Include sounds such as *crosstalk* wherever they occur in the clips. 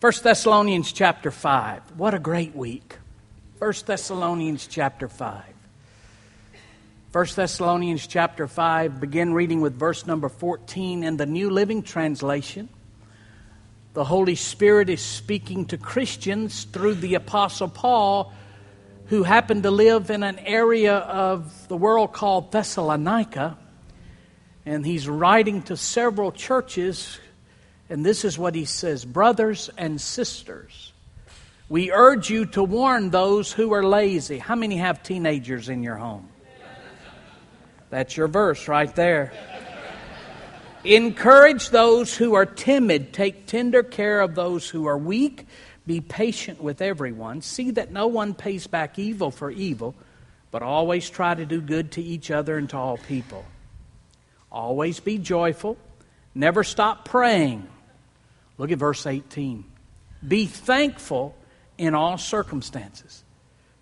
1 Thessalonians chapter 5. What a great week. 1 Thessalonians chapter 5. 1 Thessalonians chapter 5, begin reading with verse number 14 in the New Living Translation. The Holy Spirit is speaking to Christians through the Apostle Paul, who happened to live in an area of the world called Thessalonica. And he's writing to several churches and this is what he says Brothers and sisters, we urge you to warn those who are lazy. How many have teenagers in your home? That's your verse right there. Encourage those who are timid. Take tender care of those who are weak. Be patient with everyone. See that no one pays back evil for evil, but always try to do good to each other and to all people. Always be joyful. Never stop praying. Look at verse 18. Be thankful in all circumstances,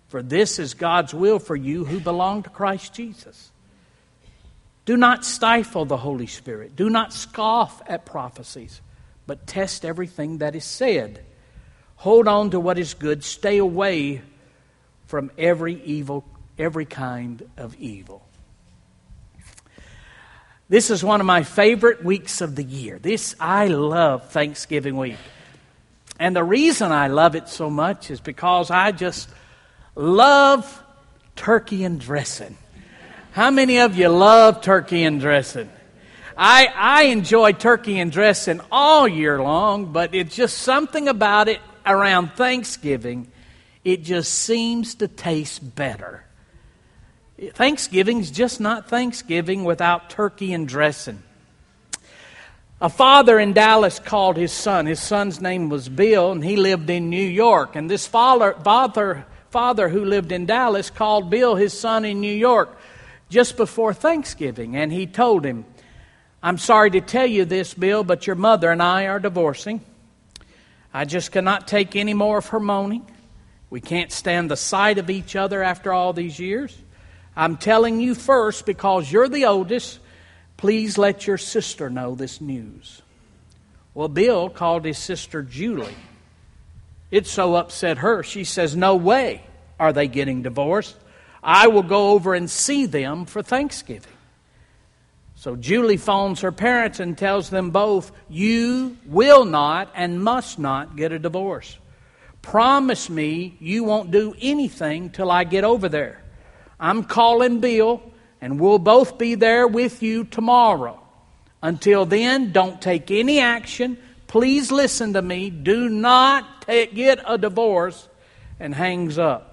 for this is God's will for you who belong to Christ Jesus. Do not stifle the Holy Spirit. Do not scoff at prophecies, but test everything that is said. Hold on to what is good. Stay away from every evil, every kind of evil. This is one of my favorite weeks of the year. This, I love Thanksgiving week. And the reason I love it so much is because I just love turkey and dressing. How many of you love turkey and dressing? I, I enjoy turkey and dressing all year long, but it's just something about it around Thanksgiving. It just seems to taste better. Thanksgiving's just not Thanksgiving without turkey and dressing. A father in Dallas called his son. His son's name was Bill, and he lived in New York. And this father, father, father who lived in Dallas called Bill, his son, in New York just before Thanksgiving. And he told him, I'm sorry to tell you this, Bill, but your mother and I are divorcing. I just cannot take any more of her moaning. We can't stand the sight of each other after all these years. I'm telling you first because you're the oldest. Please let your sister know this news. Well, Bill called his sister Julie. It so upset her. She says, No way are they getting divorced. I will go over and see them for Thanksgiving. So Julie phones her parents and tells them both, You will not and must not get a divorce. Promise me you won't do anything till I get over there. I'm calling Bill, and we'll both be there with you tomorrow. Until then, don't take any action. Please listen to me. Do not take, get a divorce, and hangs up.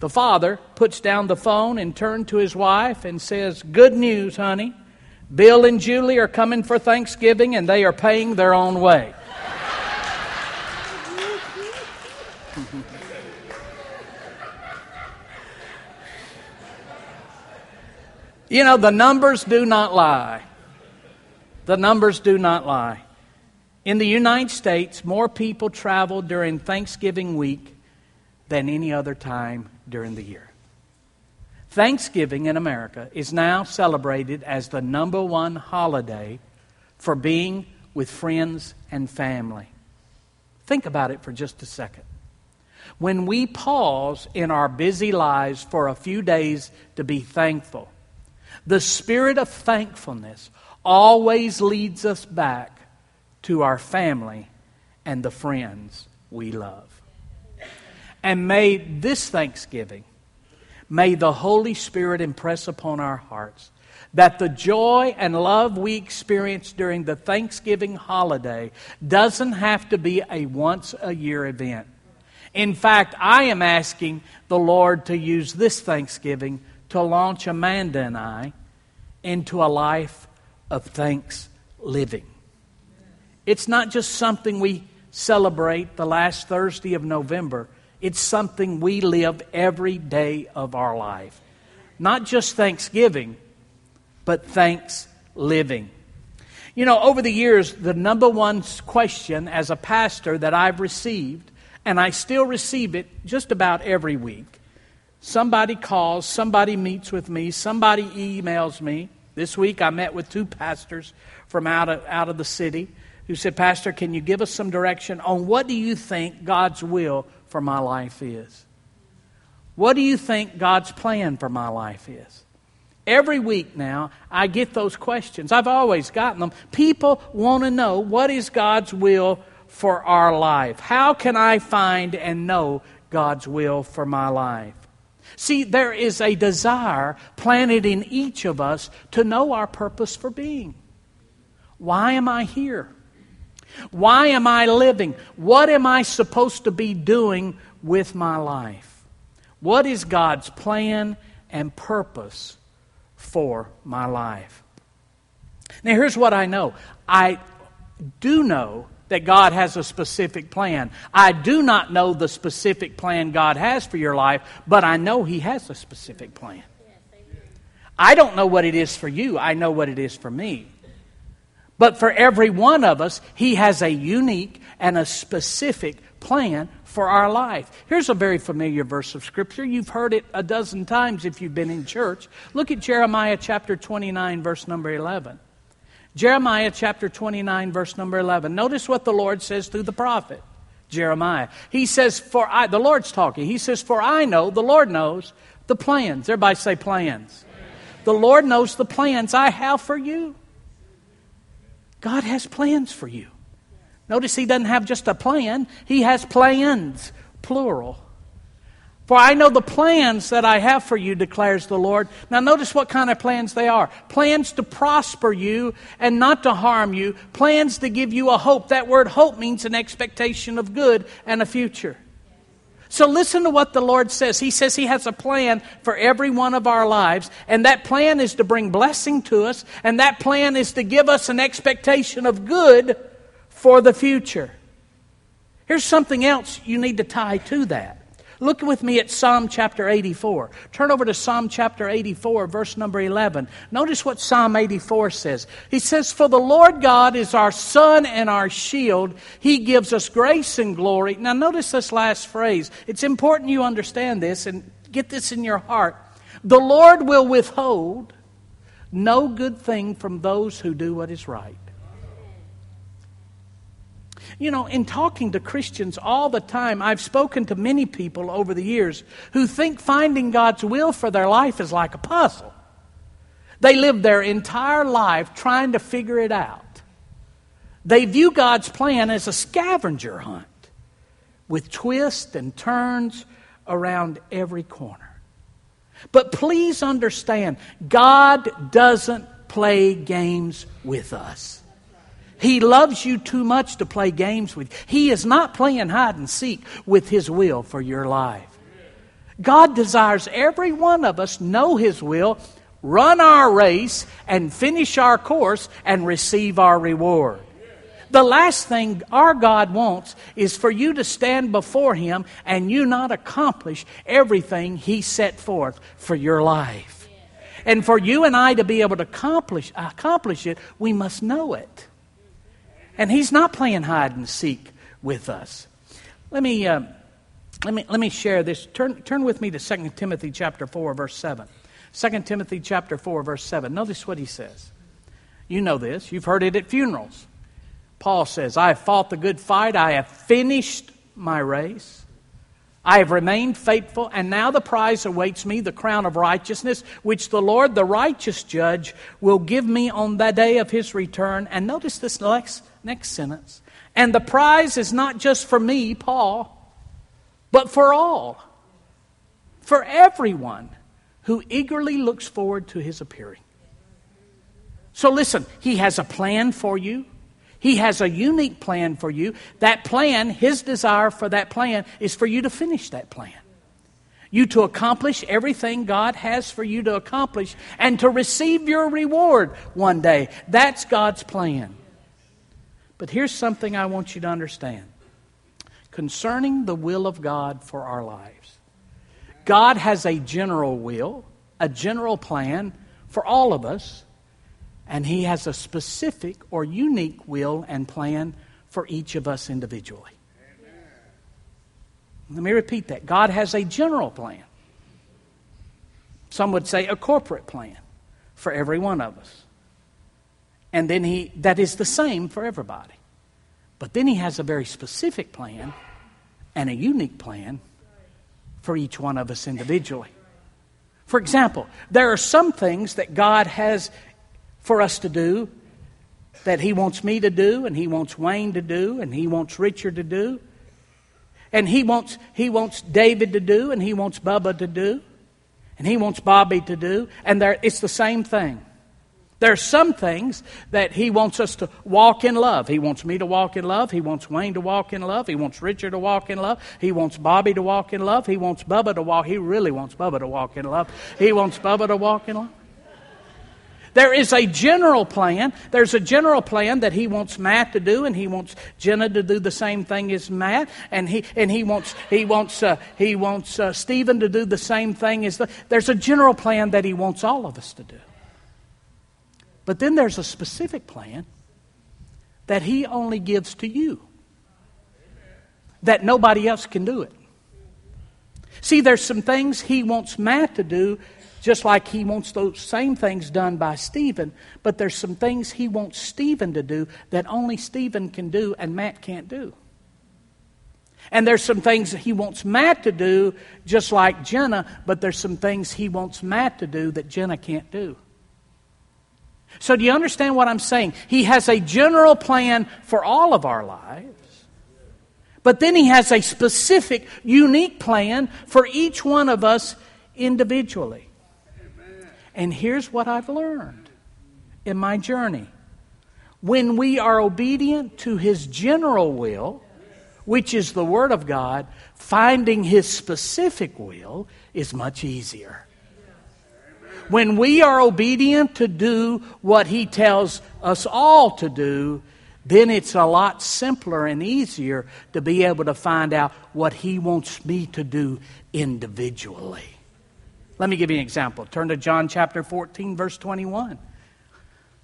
The father puts down the phone and turns to his wife and says, Good news, honey. Bill and Julie are coming for Thanksgiving and they are paying their own way. You know, the numbers do not lie. The numbers do not lie. In the United States, more people travel during Thanksgiving week than any other time during the year. Thanksgiving in America is now celebrated as the number one holiday for being with friends and family. Think about it for just a second. When we pause in our busy lives for a few days to be thankful, the spirit of thankfulness always leads us back to our family and the friends we love. And may this Thanksgiving, may the Holy Spirit impress upon our hearts that the joy and love we experience during the Thanksgiving holiday doesn't have to be a once a year event. In fact, I am asking the Lord to use this Thanksgiving to launch Amanda and I into a life of thanks living. It's not just something we celebrate the last Thursday of November, it's something we live every day of our life. Not just Thanksgiving, but thanks living. You know, over the years, the number one question as a pastor that I've received, and I still receive it just about every week. Somebody calls, somebody meets with me, somebody emails me. This week I met with two pastors from out of, out of the city who said, Pastor, can you give us some direction on what do you think God's will for my life is? What do you think God's plan for my life is? Every week now, I get those questions. I've always gotten them. People want to know what is God's will for our life? How can I find and know God's will for my life? See, there is a desire planted in each of us to know our purpose for being. Why am I here? Why am I living? What am I supposed to be doing with my life? What is God's plan and purpose for my life. Now, here's what I know I do know that God has a specific plan. I do not know the specific plan God has for your life, but I know He has a specific plan. I don't know what it is for you, I know what it is for me. But for every one of us, He has a unique and a specific plan for our life. Here's a very familiar verse of Scripture. You've heard it a dozen times if you've been in church. Look at Jeremiah chapter 29, verse number 11. Jeremiah chapter 29, verse number 11. Notice what the Lord says through the prophet, Jeremiah. He says, For I, the Lord's talking. He says, For I know, the Lord knows the plans. Everybody say plans. The Lord knows the plans I have for you. God has plans for you. Notice he doesn't have just a plan, he has plans, plural. For I know the plans that I have for you, declares the Lord. Now, notice what kind of plans they are plans to prosper you and not to harm you, plans to give you a hope. That word hope means an expectation of good and a future. So, listen to what the Lord says. He says He has a plan for every one of our lives, and that plan is to bring blessing to us, and that plan is to give us an expectation of good for the future. Here's something else you need to tie to that. Look with me at Psalm chapter 84. Turn over to Psalm chapter 84, verse number 11. Notice what Psalm 84 says. He says, For the Lord God is our sun and our shield. He gives us grace and glory. Now, notice this last phrase. It's important you understand this and get this in your heart. The Lord will withhold no good thing from those who do what is right. You know, in talking to Christians all the time, I've spoken to many people over the years who think finding God's will for their life is like a puzzle. They live their entire life trying to figure it out. They view God's plan as a scavenger hunt with twists and turns around every corner. But please understand, God doesn't play games with us. He loves you too much to play games with. He is not playing hide and seek with His will for your life. God desires every one of us know His will, run our race, and finish our course and receive our reward. The last thing our God wants is for you to stand before Him and you not accomplish everything He set forth for your life. And for you and I to be able to accomplish, accomplish it, we must know it. And he's not playing hide and seek with us. Let me, uh, let me, let me share this. Turn, turn with me to 2 Timothy chapter 4, verse 7. 2 Timothy chapter 4, verse 7. Notice what he says. You know this. You've heard it at funerals. Paul says, I have fought the good fight. I have finished my race. I have remained faithful, and now the prize awaits me, the crown of righteousness, which the Lord, the righteous judge, will give me on the day of his return. And notice this next, next sentence. And the prize is not just for me, Paul, but for all, for everyone who eagerly looks forward to his appearing. So listen, he has a plan for you. He has a unique plan for you. That plan, His desire for that plan, is for you to finish that plan. You to accomplish everything God has for you to accomplish and to receive your reward one day. That's God's plan. But here's something I want you to understand concerning the will of God for our lives. God has a general will, a general plan for all of us, and He has a specific or unique will and plan for each of us individually. Let me repeat that. God has a general plan. Some would say a corporate plan for every one of us. And then he that is the same for everybody. But then he has a very specific plan and a unique plan for each one of us individually. For example, there are some things that God has for us to do that He wants me to do, and He wants Wayne to do, and He wants Richard to do, and He wants, he wants David to do, and He wants Bubba to do, and He wants Bobby to do, and there, it's the same thing. There are some things that He wants us to walk in love. He wants me to walk in love. He wants Wayne to walk in love. He wants Richard to walk in love. He wants Bobby to walk in love. He wants Bubba to walk. He really wants Bubba to walk in love. He wants Bubba to walk in love. There is a general plan. There's a general plan that he wants Matt to do, and he wants Jenna to do the same thing as Matt, and he and he wants he wants uh, he wants uh, Stephen to do the same thing as the. There's a general plan that he wants all of us to do. But then there's a specific plan that He only gives to you, that nobody else can do it. See, there's some things He wants Matt to do, just like He wants those same things done by Stephen, but there's some things He wants Stephen to do that only Stephen can do and Matt can't do. And there's some things he wants Matt to do, just like Jenna, but there's some things he wants Matt to do that Jenna can't do. So, do you understand what I'm saying? He has a general plan for all of our lives, but then He has a specific, unique plan for each one of us individually. And here's what I've learned in my journey when we are obedient to His general will, which is the Word of God, finding His specific will is much easier. When we are obedient to do what He tells us all to do, then it's a lot simpler and easier to be able to find out what He wants me to do individually. Let me give you an example. Turn to John chapter 14, verse 21.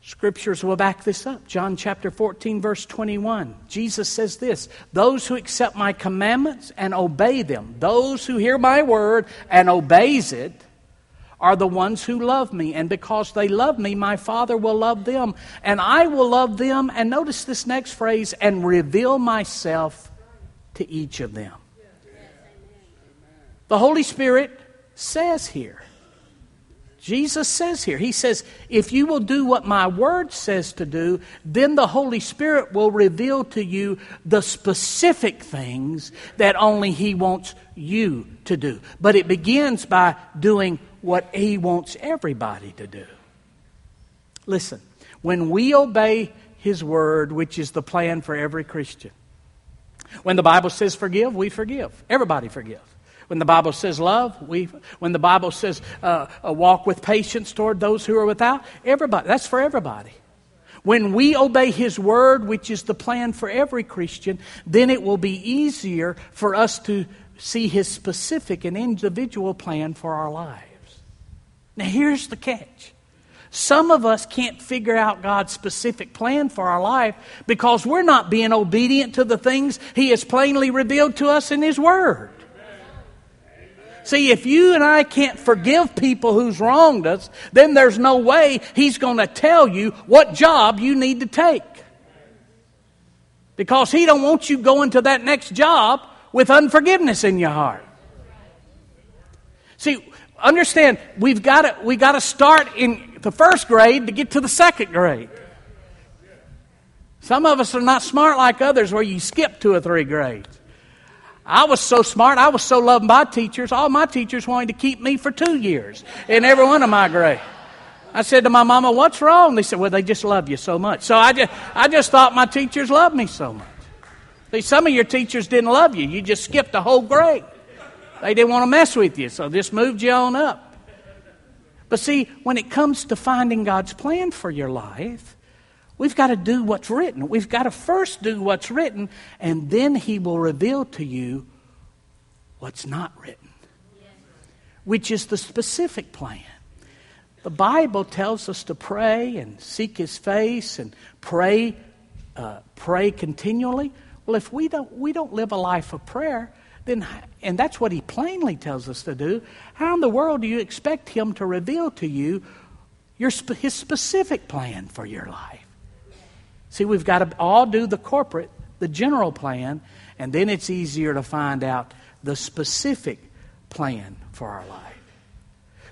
Scriptures will back this up. John chapter 14, verse 21. Jesus says this Those who accept my commandments and obey them, those who hear my word and obeys it, are the ones who love me. And because they love me, my Father will love them. And I will love them. And notice this next phrase and reveal myself to each of them. The Holy Spirit says here. Jesus says here, He says, if you will do what my word says to do, then the Holy Spirit will reveal to you the specific things that only He wants you to do. But it begins by doing what He wants everybody to do. Listen, when we obey His word, which is the plan for every Christian, when the Bible says forgive, we forgive. Everybody forgive. When the Bible says love, we, when the Bible says uh, walk with patience toward those who are without, everybody, that's for everybody. When we obey His Word, which is the plan for every Christian, then it will be easier for us to see His specific and individual plan for our lives. Now, here's the catch. Some of us can't figure out God's specific plan for our life because we're not being obedient to the things He has plainly revealed to us in His Word. See, if you and I can't forgive people who's wronged us, then there's no way He's going to tell you what job you need to take. Because He don't want you going to that next job with unforgiveness in your heart. See, understand, we've got to, we got to start in the first grade to get to the second grade. Some of us are not smart like others where you skip two or three grades. I was so smart, I was so loved by teachers, all my teachers wanted to keep me for two years in every one of my grades. I said to my mama, What's wrong? They said, Well, they just love you so much. So I just, I just thought my teachers loved me so much. See, some of your teachers didn't love you. You just skipped a whole grade. They didn't want to mess with you, so this moved you on up. But see, when it comes to finding God's plan for your life, We've got to do what's written. We've got to first do what's written, and then He will reveal to you what's not written, which is the specific plan. The Bible tells us to pray and seek His face and pray, uh, pray continually. Well, if we don't, we don't live a life of prayer, then, and that's what He plainly tells us to do, how in the world do you expect Him to reveal to you your, His specific plan for your life? See, we've got to all do the corporate, the general plan, and then it's easier to find out the specific plan for our life.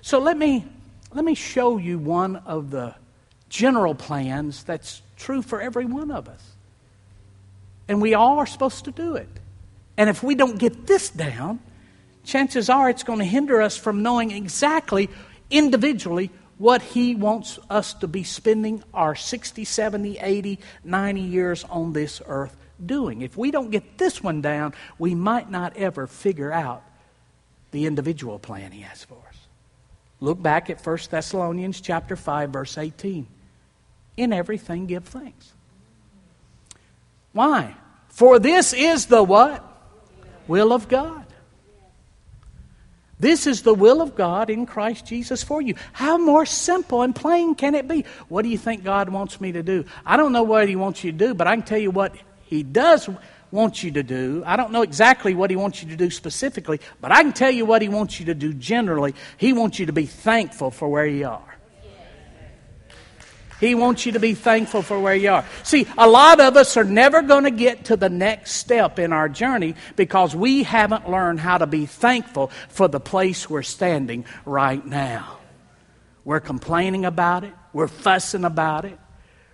So let me let me show you one of the general plans that's true for every one of us. And we all are supposed to do it. And if we don't get this down, chances are it's going to hinder us from knowing exactly individually what He wants us to be spending our 60, 70, 80, 90 years on this earth doing. If we don't get this one down, we might not ever figure out the individual plan He has for us. Look back at 1 Thessalonians chapter 5 verse 18. In everything give thanks. Why? For this is the what? Will of God. This is the will of God in Christ Jesus for you. How more simple and plain can it be? What do you think God wants me to do? I don't know what He wants you to do, but I can tell you what He does want you to do. I don't know exactly what He wants you to do specifically, but I can tell you what He wants you to do generally. He wants you to be thankful for where you are. He wants you to be thankful for where you are. See, a lot of us are never going to get to the next step in our journey because we haven't learned how to be thankful for the place we're standing right now. We're complaining about it, we're fussing about it,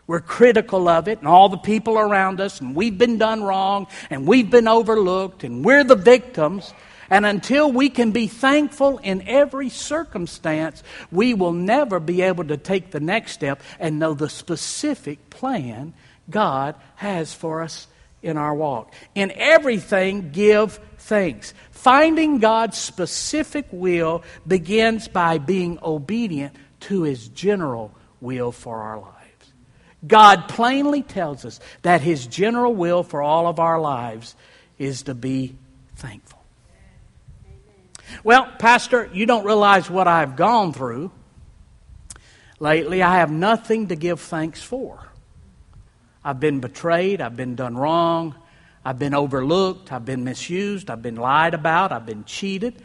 we're critical of it and all the people around us, and we've been done wrong, and we've been overlooked, and we're the victims. And until we can be thankful in every circumstance, we will never be able to take the next step and know the specific plan God has for us in our walk. In everything, give thanks. Finding God's specific will begins by being obedient to His general will for our lives. God plainly tells us that His general will for all of our lives is to be thankful. Well, Pastor, you don't realize what I've gone through. Lately, I have nothing to give thanks for. I've been betrayed, I've been done wrong, I've been overlooked, I've been misused, I've been lied about, I've been cheated.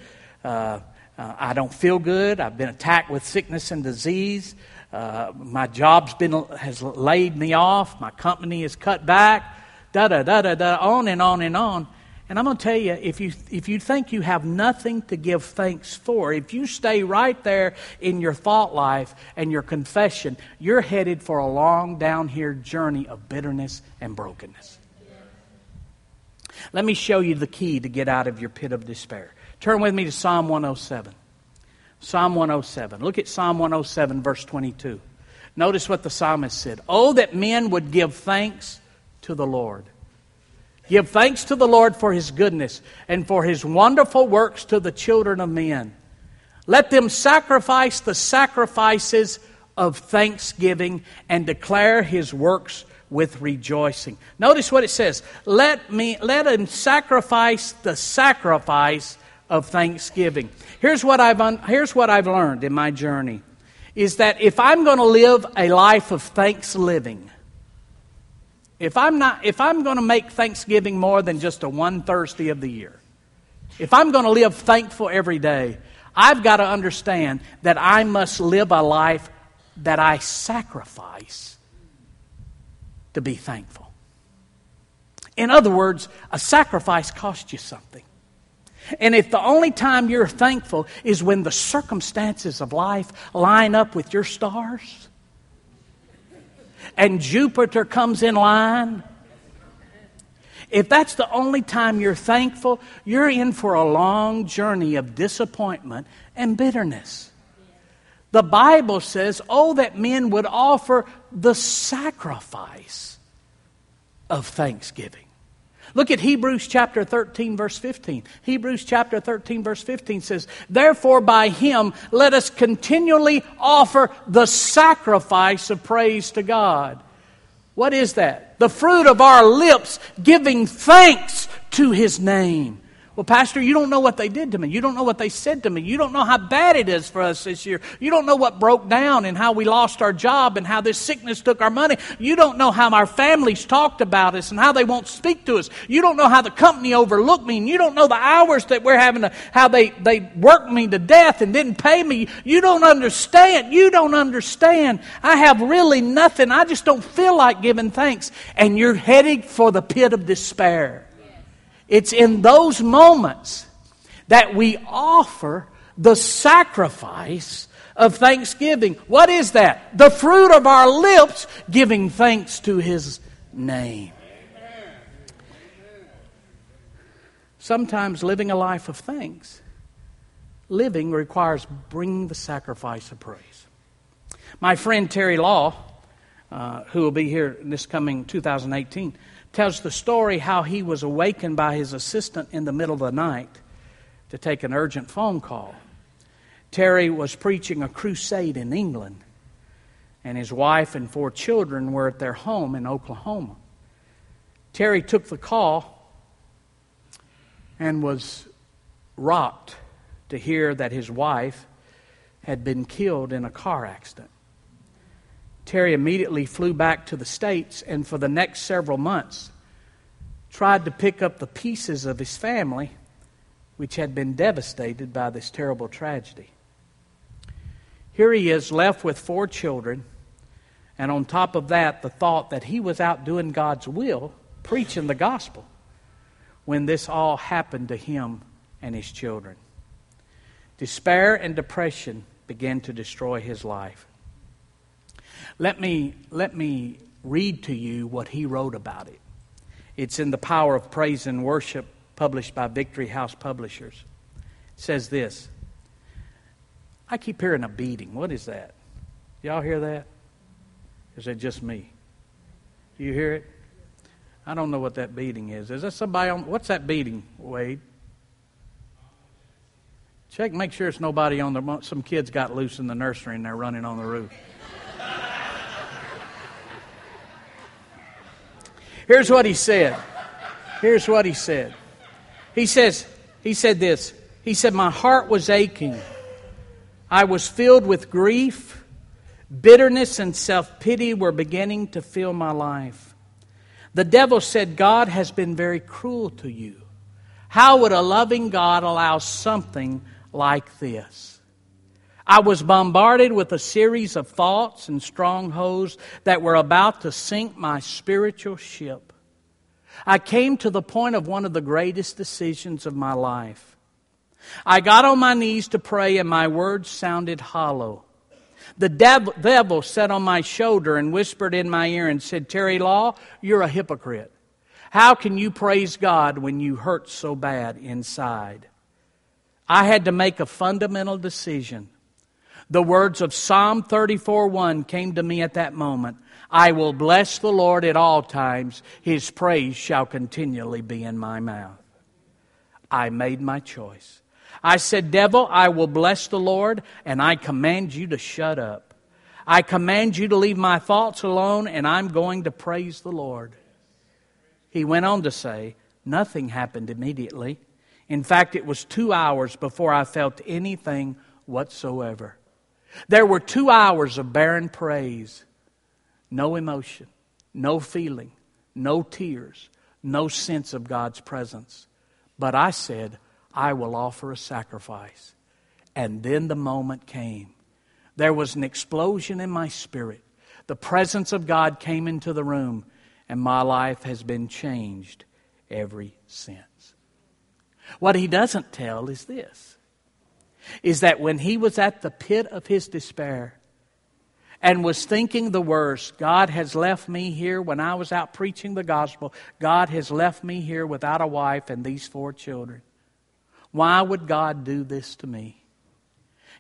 Uh, uh, I don't feel good. I've been attacked with sickness and disease. Uh, my job's been has laid me off. My company is cut back. Da da da da da. On and on and on. And I'm going to tell you, if you, if you think you have nothing to give thanks for, if you stay right there in your thought life and your confession, you're headed for a long down here journey of bitterness and brokenness. Let me show you the key to get out of your pit of despair. Turn with me to Psalm 107. Psalm 107. Look at Psalm 107, verse 22. Notice what the psalmist said Oh, that men would give thanks to the Lord Give thanks to the Lord for his goodness and for his wonderful works to the children of men. Let them sacrifice the sacrifices of thanksgiving and declare his works with rejoicing. Notice what it says. Let me let him sacrifice the sacrifice of thanksgiving. Here's what I've un, here's what I've learned in my journey is that if I'm going to live a life of thanks living, if I'm, not, if I'm going to make Thanksgiving more than just a one Thursday of the year, if I'm going to live thankful every day, I've got to understand that I must live a life that I sacrifice to be thankful. In other words, a sacrifice costs you something. And if the only time you're thankful is when the circumstances of life line up with your stars, and Jupiter comes in line, if that's the only time you're thankful, you're in for a long journey of disappointment and bitterness. The Bible says, Oh, that men would offer the sacrifice of thanksgiving. Look at Hebrews chapter 13, verse 15. Hebrews chapter 13, verse 15 says, Therefore, by him let us continually offer the sacrifice of praise to God. What is that? The fruit of our lips giving thanks to his name. Well, Pastor, you don't know what they did to me. You don't know what they said to me. You don't know how bad it is for us this year. You don't know what broke down and how we lost our job and how this sickness took our money. You don't know how our families talked about us and how they won't speak to us. You don't know how the company overlooked me. And you don't know the hours that we're having to, how they, they worked me to death and didn't pay me. You don't understand. You don't understand. I have really nothing. I just don't feel like giving thanks. And you're heading for the pit of despair. It's in those moments that we offer the sacrifice of thanksgiving. What is that? The fruit of our lips giving thanks to His name. Sometimes living a life of thanks, living requires bringing the sacrifice of praise. My friend Terry Law, uh, who will be here this coming 2018, tells the story how he was awakened by his assistant in the middle of the night to take an urgent phone call. Terry was preaching a crusade in England, and his wife and four children were at their home in Oklahoma. Terry took the call and was rocked to hear that his wife had been killed in a car accident. Terry immediately flew back to the States and for the next several months tried to pick up the pieces of his family, which had been devastated by this terrible tragedy. Here he is, left with four children, and on top of that, the thought that he was out doing God's will, preaching the gospel, when this all happened to him and his children. Despair and depression began to destroy his life. Let me, let me read to you what he wrote about it. It's in The Power of Praise and Worship, published by Victory House Publishers. It says this I keep hearing a beating. What is that? Y'all hear that? Is it just me? Do you hear it? I don't know what that beating is. Is that somebody on? What's that beating, Wade? Check, make sure it's nobody on the. Some kids got loose in the nursery and they're running on the roof. Here's what he said. Here's what he said. He says, he said this. He said, My heart was aching. I was filled with grief. Bitterness and self pity were beginning to fill my life. The devil said, God has been very cruel to you. How would a loving God allow something like this? I was bombarded with a series of thoughts and strongholds that were about to sink my spiritual ship. I came to the point of one of the greatest decisions of my life. I got on my knees to pray, and my words sounded hollow. The devil sat on my shoulder and whispered in my ear and said, Terry Law, you're a hypocrite. How can you praise God when you hurt so bad inside? I had to make a fundamental decision. The words of Psalm 34 1 came to me at that moment. I will bless the Lord at all times. His praise shall continually be in my mouth. I made my choice. I said, Devil, I will bless the Lord, and I command you to shut up. I command you to leave my thoughts alone, and I'm going to praise the Lord. He went on to say, Nothing happened immediately. In fact, it was two hours before I felt anything whatsoever. There were two hours of barren praise, no emotion, no feeling, no tears, no sense of God's presence. But I said, I will offer a sacrifice. And then the moment came. There was an explosion in my spirit. The presence of God came into the room, and my life has been changed ever since. What he doesn't tell is this is that when he was at the pit of his despair and was thinking the worst, God has left me here when I was out preaching the gospel, God has left me here without a wife and these four children. Why would God do this to me?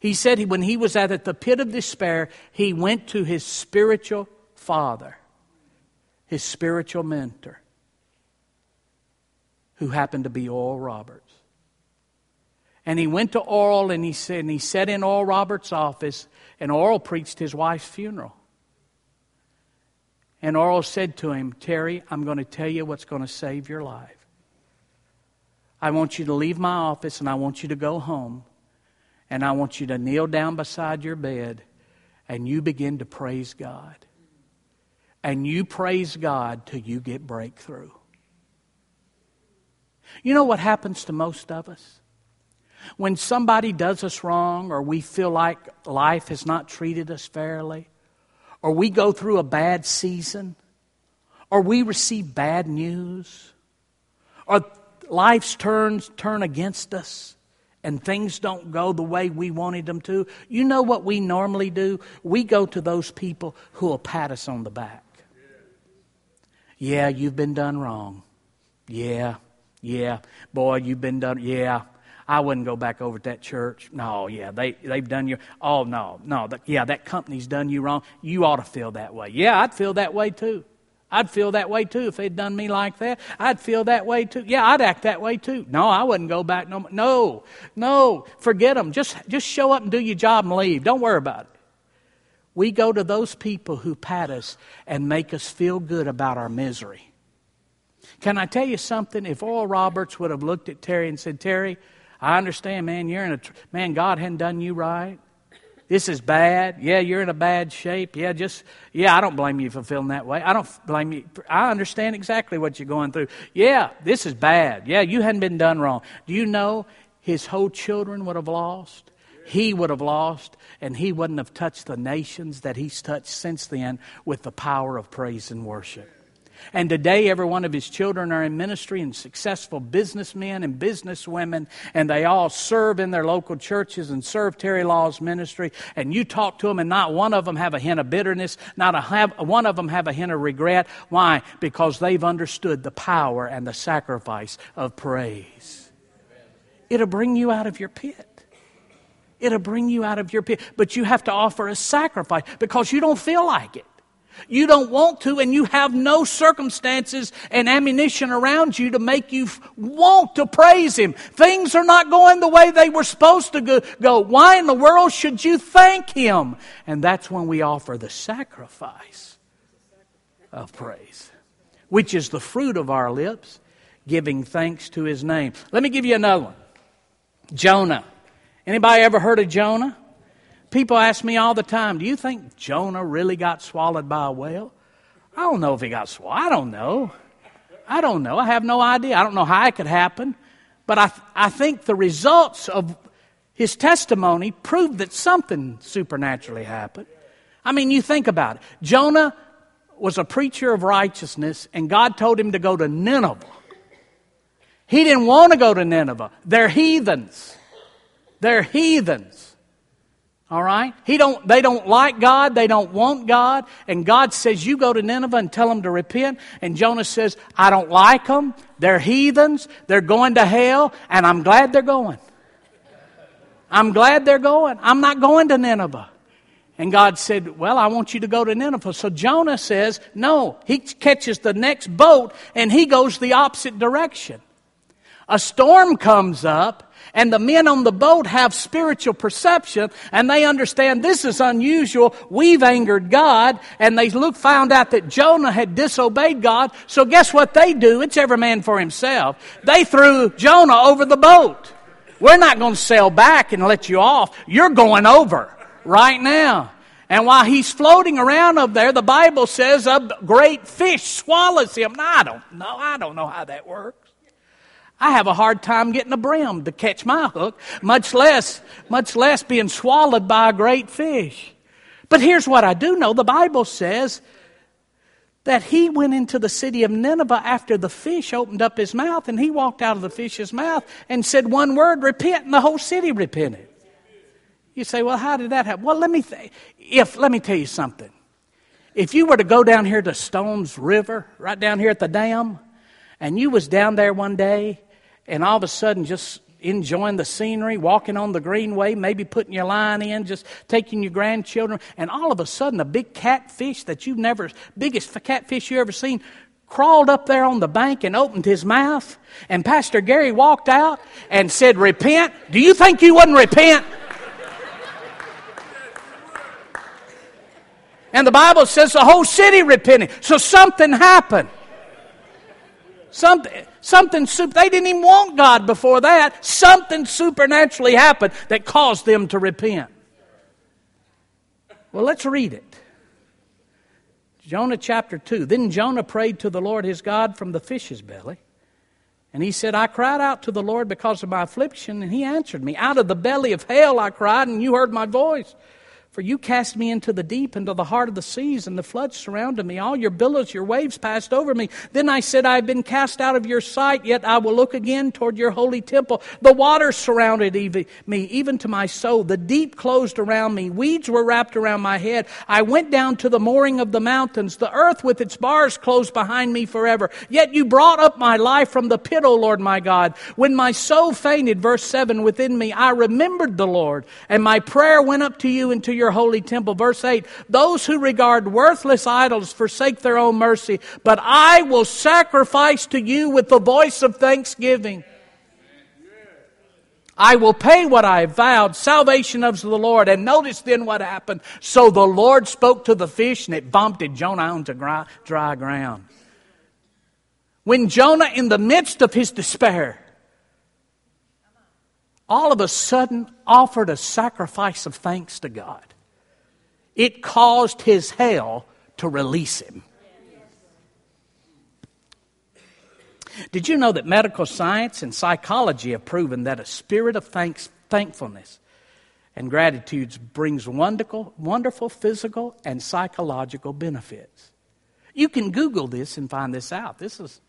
He said when he was at the pit of despair, he went to his spiritual father, his spiritual mentor, who happened to be Oral Roberts. And he went to Oral and he said, and he sat in Oral Roberts' office, and Oral preached his wife's funeral. And Oral said to him, Terry, I'm going to tell you what's going to save your life. I want you to leave my office and I want you to go home. And I want you to kneel down beside your bed and you begin to praise God. And you praise God till you get breakthrough. You know what happens to most of us? When somebody does us wrong or we feel like life has not treated us fairly, or we go through a bad season, or we receive bad news, or life's turns turn against us and things don't go the way we wanted them to, you know what we normally do? We go to those people who will pat us on the back. Yeah, you've been done wrong. Yeah, yeah. Boy, you've been done. Yeah. I wouldn't go back over to that church. No, yeah, they, they've done you. Oh, no, no. The, yeah, that company's done you wrong. You ought to feel that way. Yeah, I'd feel that way too. I'd feel that way too if they'd done me like that. I'd feel that way too. Yeah, I'd act that way too. No, I wouldn't go back no No, no, forget them. Just, just show up and do your job and leave. Don't worry about it. We go to those people who pat us and make us feel good about our misery. Can I tell you something? If Oral Roberts would have looked at Terry and said, Terry, I understand, man, you're in a, man, God hadn't done you right. This is bad. Yeah, you're in a bad shape. Yeah, just, yeah, I don't blame you for feeling that way. I don't blame you. I understand exactly what you're going through. Yeah, this is bad. Yeah, you hadn't been done wrong. Do you know his whole children would have lost? He would have lost, and he wouldn't have touched the nations that he's touched since then with the power of praise and worship. And today, every one of his children are in ministry and successful businessmen and businesswomen, and they all serve in their local churches and serve Terry Law's ministry. And you talk to them, and not one of them have a hint of bitterness, not a have, one of them have a hint of regret. Why? Because they've understood the power and the sacrifice of praise. It'll bring you out of your pit. It'll bring you out of your pit. But you have to offer a sacrifice because you don't feel like it. You don't want to, and you have no circumstances and ammunition around you to make you want to praise Him. Things are not going the way they were supposed to go. Why in the world should you thank Him? And that's when we offer the sacrifice of praise, which is the fruit of our lips, giving thanks to His name. Let me give you another one Jonah. Anybody ever heard of Jonah? People ask me all the time, do you think Jonah really got swallowed by a whale? I don't know if he got swallowed. I don't know. I don't know. I have no idea. I don't know how it could happen. But I, I think the results of his testimony prove that something supernaturally happened. I mean, you think about it. Jonah was a preacher of righteousness, and God told him to go to Nineveh. He didn't want to go to Nineveh. They're heathens. They're heathens. All right? He don't, they don't like God. They don't want God. And God says, You go to Nineveh and tell them to repent. And Jonah says, I don't like them. They're heathens. They're going to hell. And I'm glad they're going. I'm glad they're going. I'm not going to Nineveh. And God said, Well, I want you to go to Nineveh. So Jonah says, No. He catches the next boat and he goes the opposite direction. A storm comes up and the men on the boat have spiritual perception and they understand this is unusual. We've angered God and they look, found out that Jonah had disobeyed God. So guess what they do? It's every man for himself. They threw Jonah over the boat. We're not going to sail back and let you off. You're going over right now. And while he's floating around up there, the Bible says a great fish swallows him. Now, I don't know. I don't know how that works. I have a hard time getting a brim to catch my hook, much less, much less being swallowed by a great fish. But here's what I do know the Bible says that he went into the city of Nineveh after the fish opened up his mouth and he walked out of the fish's mouth and said one word, repent, and the whole city repented. You say, well, how did that happen? Well, let me, th- if, let me tell you something. If you were to go down here to Stones River, right down here at the dam, and you was down there one day and all of a sudden just enjoying the scenery, walking on the greenway, maybe putting your line in, just taking your grandchildren, and all of a sudden a big catfish that you've never, biggest catfish you've ever seen, crawled up there on the bank and opened his mouth, and Pastor Gary walked out and said, Repent. Do you think you wouldn't repent? And the Bible says the whole city repented. So something happened. Something, something, super, they didn't even want God before that. Something supernaturally happened that caused them to repent. Well, let's read it. Jonah chapter 2. Then Jonah prayed to the Lord his God from the fish's belly. And he said, I cried out to the Lord because of my affliction, and he answered me. Out of the belly of hell I cried, and you heard my voice. For you cast me into the deep, into the heart of the seas, and the floods surrounded me. All your billows, your waves passed over me. Then I said, I have been cast out of your sight, yet I will look again toward your holy temple. The waters surrounded me, even to my soul. The deep closed around me. Weeds were wrapped around my head. I went down to the mooring of the mountains. The earth with its bars closed behind me forever. Yet you brought up my life from the pit, O Lord my God. When my soul fainted, verse 7, within me, I remembered the Lord, and my prayer went up to you into your your holy temple. Verse 8 Those who regard worthless idols forsake their own mercy, but I will sacrifice to you with the voice of thanksgiving. I will pay what I vowed, salvation of the Lord. And notice then what happened. So the Lord spoke to the fish and it vomited Jonah onto dry, dry ground. When Jonah, in the midst of his despair, all of a sudden offered a sacrifice of thanks to God it caused his hell to release him. Did you know that medical science and psychology have proven that a spirit of thanks, thankfulness and gratitude brings wonderful, wonderful physical and psychological benefits? You can Google this and find this out. This is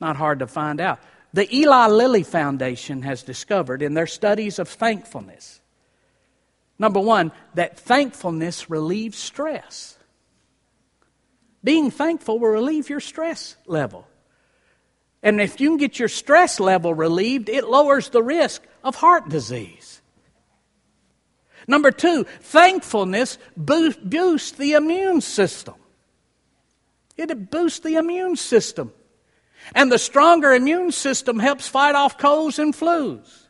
not hard to find out. The Eli Lilly Foundation has discovered in their studies of thankfulness Number one, that thankfulness relieves stress. Being thankful will relieve your stress level. And if you can get your stress level relieved, it lowers the risk of heart disease. Number two, thankfulness boosts the immune system. It boosts the immune system. And the stronger immune system helps fight off colds and flus.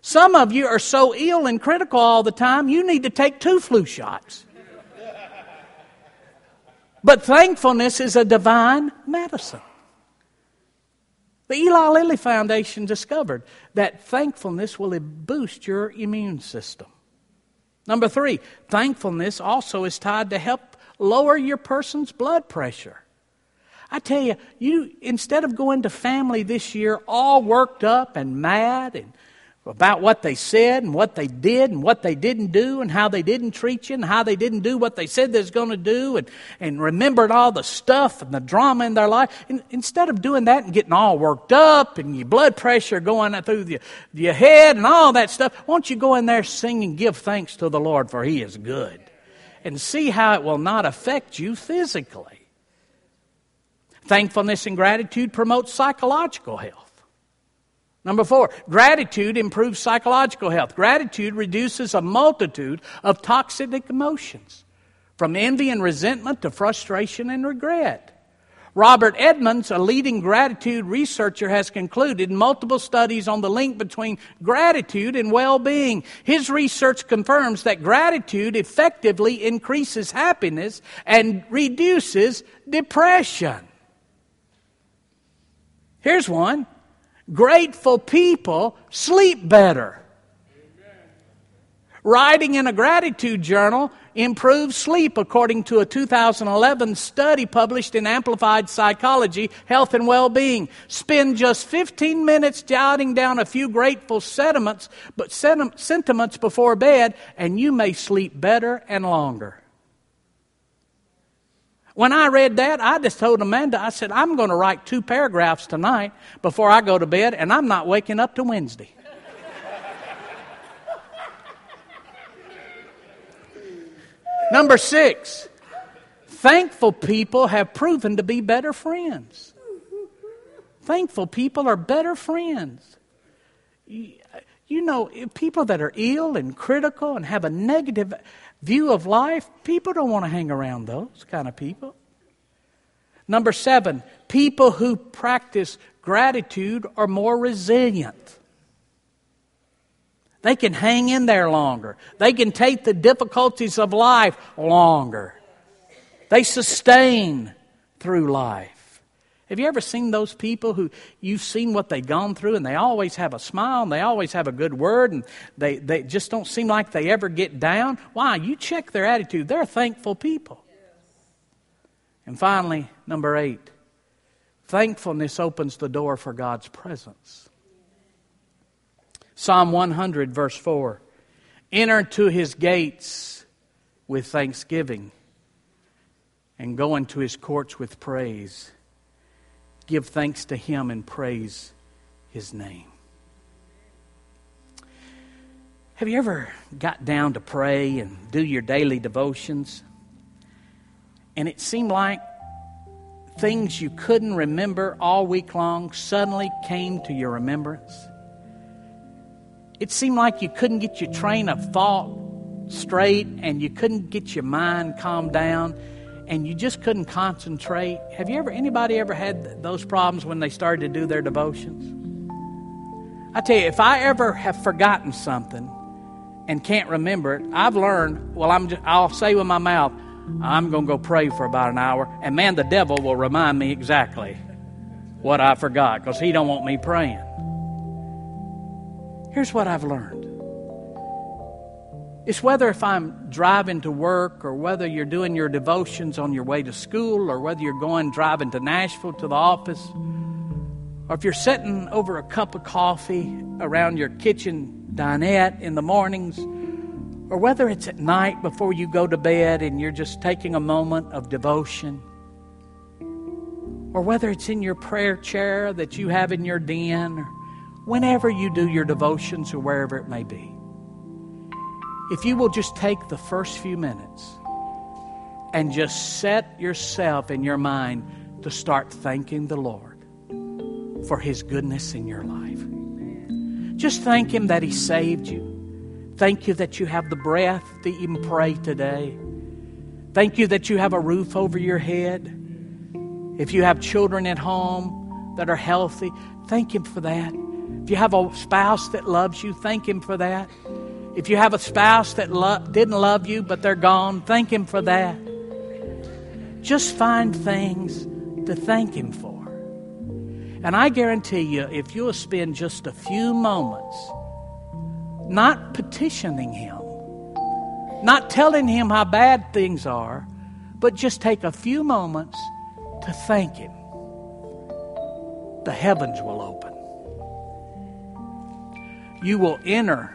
Some of you are so ill and critical all the time, you need to take two flu shots. But thankfulness is a divine medicine. The Eli Lilly Foundation discovered that thankfulness will boost your immune system. Number three, thankfulness also is tied to help lower your person's blood pressure. I tell you, you instead of going to family this year all worked up and mad and about what they said and what they did and what they didn't do and how they didn't treat you and how they didn't do what they said they was going to do and, and remembered all the stuff and the drama in their life. And instead of doing that and getting all worked up and your blood pressure going through the, your head and all that stuff, why don't you go in there, sing and give thanks to the Lord for He is good and see how it will not affect you physically. Thankfulness and gratitude promote psychological health. Number four, gratitude improves psychological health. Gratitude reduces a multitude of toxic emotions, from envy and resentment to frustration and regret. Robert Emmons, a leading gratitude researcher, has concluded multiple studies on the link between gratitude and well being. His research confirms that gratitude effectively increases happiness and reduces depression. Here's one Grateful people sleep better. Writing in a gratitude journal improves sleep, according to a 2011 study published in Amplified Psychology, Health and Well-Being. Spend just 15 minutes jotting down a few grateful sentiments, but sentiments before bed, and you may sleep better and longer. When I read that, I just told Amanda, I said, I'm going to write two paragraphs tonight before I go to bed, and I'm not waking up to Wednesday. *laughs* Number six, thankful people have proven to be better friends. Thankful people are better friends. You know, people that are ill and critical and have a negative view of life, people don't want to hang around those kind of people. Number seven, people who practice gratitude are more resilient. They can hang in there longer. They can take the difficulties of life longer. They sustain through life. Have you ever seen those people who you've seen what they've gone through and they always have a smile and they always have a good word and they, they just don't seem like they ever get down? Why? You check their attitude. They're thankful people. And finally, number eight, thankfulness opens the door for God's presence. Psalm 100, verse 4 Enter to his gates with thanksgiving and go into his courts with praise. Give thanks to him and praise his name. Have you ever got down to pray and do your daily devotions? And it seemed like things you couldn't remember all week long suddenly came to your remembrance? It seemed like you couldn't get your train of thought straight and you couldn't get your mind calmed down and you just couldn't concentrate. Have you ever anybody ever had those problems when they started to do their devotions? I tell you, if I ever have forgotten something and can't remember it, I've learned. Well, I'm. Just, I'll say with my mouth, I'm going to go pray for about an hour, and man, the devil will remind me exactly what I forgot because he don't want me praying. Here's what I've learned. It's whether if I'm driving to work or whether you're doing your devotions on your way to school or whether you're going driving to Nashville to the office or if you're sitting over a cup of coffee around your kitchen dinette in the mornings or whether it's at night before you go to bed and you're just taking a moment of devotion or whether it's in your prayer chair that you have in your den or whenever you do your devotions or wherever it may be if you will just take the first few minutes and just set yourself in your mind to start thanking the Lord for His goodness in your life. Just thank Him that He saved you. Thank you that you have the breath to even pray today. Thank you that you have a roof over your head. If you have children at home that are healthy, thank Him for that. If you have a spouse that loves you, thank Him for that. If you have a spouse that lo- didn't love you but they're gone, thank Him for that. Just find things to thank Him for. And I guarantee you, if you'll spend just a few moments not petitioning Him, not telling Him how bad things are, but just take a few moments to thank Him, the heavens will open. You will enter